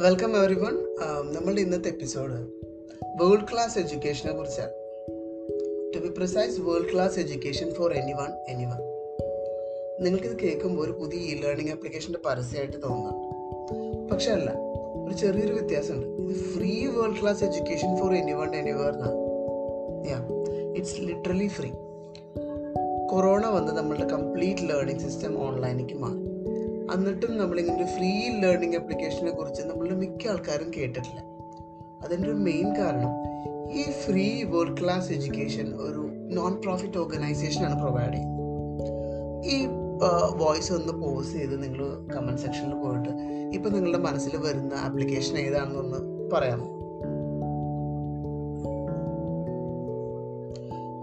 Welcome every one നമ്മളുടെ ഇന്നത്തെ episode world class എഡ്യൂക്കേഷനെ കുറിച്ചാണ്. To be precise world class education for anyone anyone നിങ്ങൾക്കിത് കേൾക്കുമ്പോൾ ഒരു പുതിയ ഇ ലേണിംഗ് ആപ്ലിക്കേഷന്റെ പരസ്യമായിട്ട് തോന്നുന്നുണ്ട് പക്ഷെ അല്ല ഒരു ചെറിയൊരു വ്യത്യാസമുണ്ട്. ഇത് free world class education for anyone anywhere എന്നാണ് ഇറ്റ്സ് ലിറ്ററലി ഫ്രീ കൊറോണ വന്ന് നമ്മളുടെ കംപ്ലീറ്റ് ലേണിംഗ് സിസ്റ്റം ഓൺലൈനിലേക്ക് മാറി എന്നിട്ടും നമ്മളിങ്ങനെ ഒരു ഫ്രീ ലേണിംഗ് ആപ്ലിക്കേഷനെ കുറിച്ച് നമ്മളുടെ മിക്ക ആൾക്കാരും കേട്ടിട്ടില്ല. അതിന്റെ ഒരു മെയിൻ കാരണം ഈ ഫ്രീ വേൾഡ് ക്ലാസ് എഡ്യൂക്കേഷൻ ഒരു നോൺ പ്രോഫിറ്റ് ഓർഗനൈസേഷനാണ് പ്രൊവൈഡ് ചെയ്യുന്നത്. ഈ വോയിസ് ഒന്ന് പോസ് ചെയ്ത് നിങ്ങൾ കമന്റ് സെക്ഷനിൽ പോയിട്ട് ഇപ്പം നിങ്ങളുടെ മനസ്സിൽ വരുന്ന ആപ്ലിക്കേഷൻ ഏതാണെന്നൊന്ന് പറയാമോ?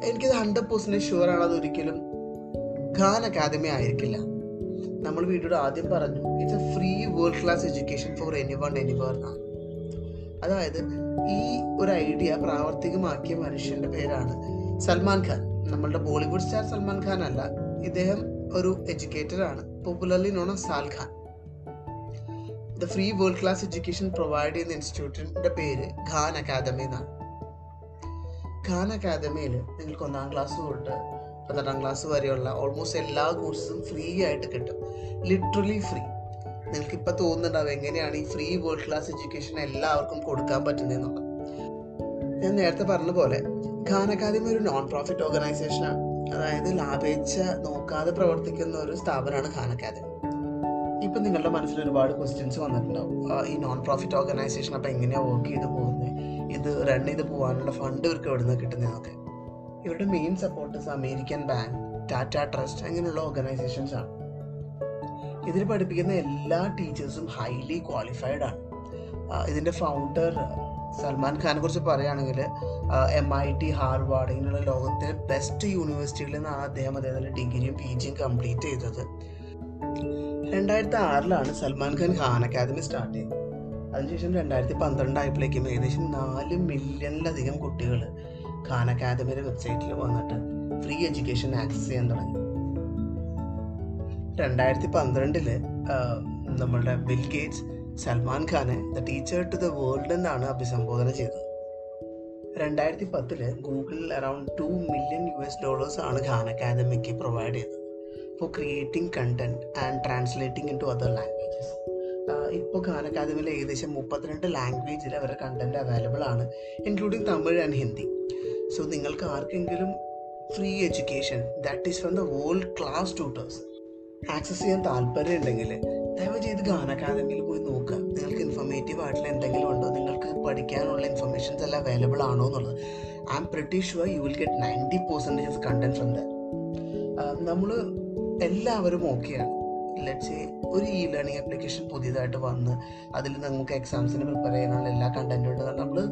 എനിക്കത് ഹൺഡ്രഡ് പെർസെന്റേജ് ഷുവർ ആണ് അതൊരിക്കലും ഖാൻ അക്കാദമി ആയിരിക്കില്ല. നമ്മൾ വീഡിയോയുടെ ആദ്യം പറഞ്ഞു it's a free world class education for anyone anywhere എന്നാണ് അതായത് ഈ ഒരു ഐഡിയ പ്രാവർത്തികമാക്കിയ മനുഷ്യന്റെ പേരാണ് സൽമാൻ ഖാൻ. നമ്മളുടെ ബോളിവുഡ് സ്റ്റാർ സൽമാൻ ഖാൻ അല്ല ഇദ്ദേഹം ഒരു എഡ്യൂക്കേറ്റർ ആണ് popularly known Sal Khan. The free world class education provide ചെയ്യുന്ന ഇൻസ്റ്റിറ്റ്യൂട്ടിന്റെ പേര് ഖാൻ അക്കാദമി എന്നാണ് ഖാൻ അക്കാദമിയിൽ നിങ്ങൾക്ക് ഒന്നാം ക്ലാസ് തൊട്ട് പന്ത്രണ്ടാം ക്ലാസ് വരെയുള്ള ഓൾമോസ്റ്റ് എല്ലാ കോഴ്സും ഫ്രീ ആയിട്ട് കിട്ടും. ലിറ്ററലി ഫ്രീ നിങ്ങൾക്ക് ഇപ്പം തോന്നുന്നുണ്ടാവും എങ്ങനെയാണ് ഈ ഫ്രീ വേൾഡ് ക്ലാസ് എഡ്യൂക്കേഷൻ എല്ലാവർക്കും കൊടുക്കാൻ പറ്റുന്നതെന്നുള്ളത് ഞാൻ നേരത്തെ പറഞ്ഞ പോലെ ഖാൻ അക്കാദമി ഒരു നോൺ പ്രോഫിറ്റ് ഓർഗനൈസേഷനാണ് അതായത് ലാഭേച്ഛ നോക്കാതെ പ്രവർത്തിക്കുന്ന ഒരു സ്ഥാപനമാണ് ഖാൻ അക്കാദമി ഇപ്പം നിങ്ങളുടെ മനസ്സിൽ ഒരുപാട് ക്വസ്റ്റ്യൻസ് വന്നിട്ടുണ്ടാവും. ഈ നോൺ പ്രോഫിറ്റ് ഓർഗനൈസേഷൻ അപ്പം എങ്ങനെയാണ് വർക്ക് ചെയ്ത് പോകുന്നത് ഇത് റൺ ചെയ്ത് പോകാനുള്ള ഫണ്ട് ഇവർക്ക് എവിടെ നിന്ന് കിട്ടുന്നതൊക്കെ ഇവരുടെ main supporters American bank Tata trust അങ്ങനെയുള്ള ഓർഗനൈസേഷൻസ് ആണ്. ഇതിൽ പഠിപ്പിക്കുന്ന എല്ലാ ടീച്ചേഴ്സും ഹൈലി ക്വാളിഫൈഡ് ആണ്. ഇതിന്റെ ഫൗണ്ടർ സൽമാൻ ഖാനെ കുറിച്ച് പറയുകയാണെങ്കിൽ എം ഐ ടി ഹാർവാർഡ് ഇങ്ങനെയുള്ള ലോകത്തിലെ ബെസ്റ്റ് യൂണിവേഴ്സിറ്റികളിൽ നിന്നാണ് അദ്ദേഹം അദ്ദേഹത്തിന്റെ ഡിഗ്രിയും പി ജിയും കംപ്ലീറ്റ് ചെയ്തത്. രണ്ടായിരത്തി ആറിലാണ് സൽമാൻ ഖാൻ ഖാൻ അക്കാദമി സ്റ്റാർട്ട് ചെയ്തത്. അതിനുശേഷം രണ്ടായിരത്തി പന്ത്രണ്ട് ആയപ്പോഴേക്കും ഏകദേശം നാല് മില്യണിലധികം കുട്ടികൾ ഖാൻ അക്കാദമിയുടെ വെബ്സൈറ്റിൽ വന്നിട്ട് ഫ്രീ എഡ്യൂക്കേഷൻ ആക്സസ് ചെയ്യാൻ തുടങ്ങി. രണ്ടായിരത്തി പന്ത്രണ്ടിൽ നമ്മളുടെ ബിൽ ഗേറ്റ്സ് സൽമാൻ ഖാനെ the teacher to the world എന്നാണ് അഭിസംബോധന ചെയ്തത്. രണ്ടായിരത്തി പത്തിൽ ഗൂഗിളിൽ around two million U S dollars ആണ് ഖാൻ അക്കാദമിക്ക് പ്രൊവൈഡ് ചെയ്തത്. For creating content and translating into other languages ഇപ്പോൾ ഖാൻ അക്കാദമിയിൽ ഏകദേശം മുപ്പത്തിരണ്ട് ലാംഗ്വേജിൽ അവരുടെ കണ്ടന്റ് അവൈലബിൾ ആണ് including Tamil and Hindi so നിങ്ങൾക്ക് ആർക്കെങ്കിലും free education that is from the world class tutors access ചെയ്യാൻ താല്പര്യം ഉണ്ടെങ്കിൽ ദയവ് ചെയ്ത് ഖാൻ അക്കാദമിയിൽ പോയി നോക്കുക നിങ്ങൾക്ക് ഇൻഫോർമേറ്റീവ് ആയിട്ടുള്ള എന്തെങ്കിലും ഉണ്ടോ? നിങ്ങൾക്ക് പഠിക്കാനുള്ള ഇൻഫർമേഷൻസ് എല്ലാം അവൈലബിൾ ആണോ എന്നുള്ളത്. I'm pretty sure you will get ninety percentage content from the നമ്മൾ എല്ലാവരും ഓക്കെയാണ് ലെറ്റ്സ് ഒരു ഇ ലേണിംഗ് ആപ്ലിക്കേഷൻ പുതിയതായിട്ട് വന്ന് അതിൽ നമുക്ക് എക്സാംസിന് പ്രിപ്പയർ ചെയ്യാനുള്ള എല്ലാ കണ്ടന്റും ഉണ്ട്. നമ്മൾ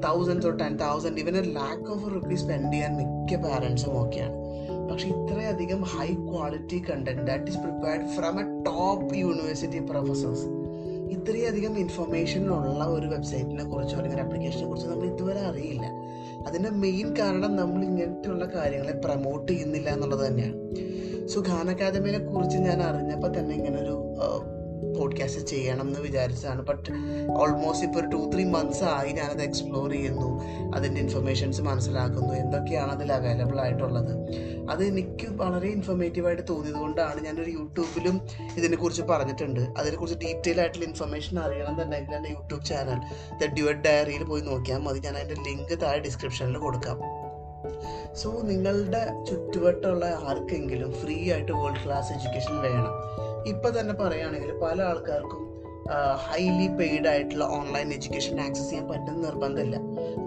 തൗസൻഡ് ഓർ ടെൻ തൗസൻഡ് ഇവൻ ലാക്ക് ഓഫ് റുപ്പീസ് സ്പെൻഡ് ചെയ്യാൻ മിക്ക പാരൻസും ഓക്കെയാണ് പക്ഷെ ഇത്രയധികം high quality content that is prepared from a top university professors ഇത്രയധികം ഇൻഫർമേഷൻ ഉള്ള ഒരു വെബ്സൈറ്റിനെ കുറിച്ചോ അല്ലെങ്കിൽ ആപ്ലിക്കേഷനെ കുറിച്ചോ നമ്മൾ ഇതുവരെ അറിയില്ല. അതിന്റെ മെയിൻ കാരണം നമ്മൾ ഇങ്ങനത്തെയുള്ള കാര്യങ്ങളെ പ്രൊമോട്ട് ചെയ്യുന്നില്ല എന്നുള്ളത് തന്നെയാണ്. സോ ഖാൻ അക്കാദമിനെ കുറിച്ച് ഞാൻ അറിഞ്ഞപ്പോൾ തന്നെ ഇങ്ങനെ ഒരു പോഡ്കാസ്റ്റ് ചെയ്യണം എന്ന് വിചാരിച്ചതാണ്. ബട്ട് ഓൾമോസ്റ്റ് ഇപ്പോൾ ഒരു ടു ത്രീ മന്ത്സ് ആയി ഞാനത് എക്സ്പ്ലോർ ചെയ്യുന്നു. അതിന്റെ ഇൻഫർമേഷൻസ് മനസ്സിലാക്കുന്നു. എന്തൊക്കെയാണ് അതിൽ അവൈലബിൾ ആയിട്ടുള്ളത്. അത് എനിക്ക് വളരെ ഇൻഫർമേറ്റീവ് ആയിട്ട് തോന്നിയത് കൊണ്ടാണ് ഞാനൊരു യൂട്യൂബിലും ഇതിനെക്കുറിച്ച് പറഞ്ഞിട്ടുണ്ട്. അതിനെക്കുറിച്ച് ഡീറ്റെയിൽ ആയിട്ടുള്ള ഇൻഫർമേഷൻ അറിയണം എന്നുണ്ടെങ്കിൽ എന്റെ യൂട്യൂബ് ചാനൽ ദ ഡ്യുവറ്റ് ഡയറിയിൽ പോയി നോക്കിയാൽ മതി. ഞാൻ അതിന്റെ ലിങ്ക് താഴെ ഡിസ്ക്രിപ്ഷനിൽ കൊടുക്കാം. സോ നിങ്ങളുടെ ചുറ്റുവട്ടമുള്ള ആർക്കെങ്കിലും ഫ്രീ ആയിട്ട് വേൾഡ് ക്ലാസ് എഡ്യൂക്കേഷൻ വേണം. ഇപ്പം തന്നെ പറയുകയാണെങ്കിൽ പല ആൾക്കാർക്കും ഹൈലി പെയ്ഡ് ആയിട്ടുള്ള ഓൺലൈൻ എഡ്യൂക്കേഷൻ ആക്സസ് ചെയ്യാൻ പറ്റുന്ന നിർബന്ധമില്ല.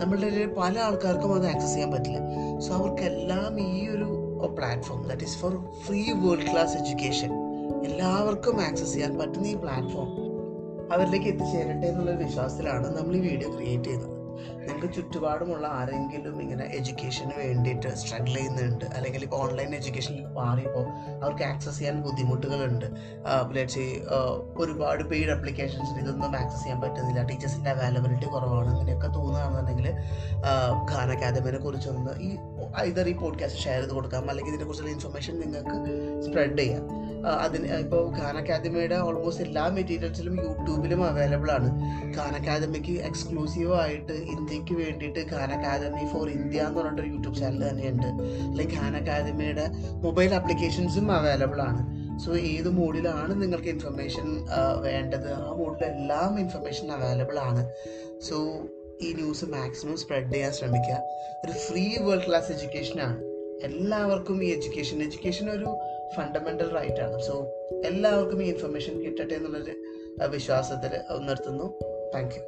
നമ്മളുടെ ഇടയിൽ പല ആൾക്കാർക്കും അത് ആക്സസ് ചെയ്യാൻ പറ്റില്ല. സോ അവർക്കെല്ലാം ഈ ഒരു platform that is for free world class education എല്ലാവർക്കും ആക്സസ് ചെയ്യാൻ പറ്റുന്ന ഈ പ്ലാറ്റ്ഫോം അവരിലേക്ക് എത്തിച്ചേരട്ടെ എന്നുള്ളൊരു വിശ്വാസത്തിലാണ് നമ്മൾ ഈ വീഡിയോ ക്രിയേറ്റ് ചെയ്യുന്നത്. നിങ്ങൾക്ക് ചുറ്റുപാടുമുള്ള ആരെങ്കിലും ഇങ്ങനെ എഡ്യൂക്കേഷന് വേണ്ടിയിട്ട് സ്ട്രഗിൾ ചെയ്യുന്നുണ്ട് അല്ലെങ്കിൽ ഇപ്പോൾ ഓൺലൈൻ എഡ്യൂക്കേഷനിൽ മാറിയപ്പോൾ അവർക്ക് ആക്സസ് ചെയ്യാൻ ബുദ്ധിമുട്ടുകളുണ്ട്. ലെറ്റ്സ് ഒരുപാട് പെയ്ഡ് അപ്ലിക്കേഷൻസിന് ഇതൊന്നും ആക്സസ് ചെയ്യാൻ പറ്റുന്നില്ല. ടീച്ചേഴ്സിന്റെ അവൈലബിലിറ്റി കുറവാണ്. അങ്ങനെയൊക്കെ തോന്നുകയാണെന്നുണ്ടെങ്കിൽ ഖാൻ അക്കാദമിനെ കുറിച്ചൊന്ന് ഈ ഇതർ ഈ പോഡ്കാസ്റ്റ് ഷെയർ ചെയ്ത് കൊടുക്കാം അല്ലെങ്കിൽ ഇതിനെക്കുറിച്ചുള്ള ഇൻഫർമേഷൻ നിങ്ങൾക്ക് സ്പ്രെഡ് ചെയ്യാം. അതിന് ഇപ്പോൾ ഖാൻ അക്കാദമിയുടെ ഓൾമോസ്റ്റ് എല്ലാ മെറ്റീരിയൽസിലും യൂട്യൂബിലും അവൈലബിൾ ആണ്. ഖാൻ അക്കാദമിക്ക് എക്സ്ക്ലൂസീവ് ആയിട്ട് ഇന്ത്യയ്ക്ക് വേണ്ടിയിട്ട് ഖാൻ അക്കാദമി ഫോർ ഇന്ത്യ എന്ന് പറഞ്ഞിട്ടൊരു യൂട്യൂബ് ചാനൽ തന്നെയുണ്ട്. അല്ലെങ്കിൽ ഖാൻ അക്കാദമിയുടെ മൊബൈൽ ആപ്ലിക്കേഷൻസും അവൈലബിൾ ആണ്. സോ ഏത് മോഡിലാണ് നിങ്ങൾക്ക് ഇൻഫർമേഷൻ വേണ്ടത്? ആ മോഡിലെല്ലാം ഇൻഫർമേഷൻ അവൈലബിൾ ആണ്. സോ ഈ ന്യൂസ് മാക്സിമം സ്പ്രെഡ് ചെയ്യാൻ ശ്രമിക്കുക. ഒരു ഫ്രീ വേൾഡ് ക്ലാസ് എഡ്യൂക്കേഷനാണ് എല്ലാവർക്കും ഈ എഡ്യൂക്കേഷൻ എഡ്യൂക്കേഷൻ ഒരു ഫണ്ടമെന്റൽ റൈറ്റ് ആണ്. സോ എല്ലാവർക്കും ഈ ഇൻഫർമേഷൻ കിട്ടട്ടെ എന്നുള്ളൊരു വിശ്വാസത്തിൽ നിർത്തുന്നു. Thank you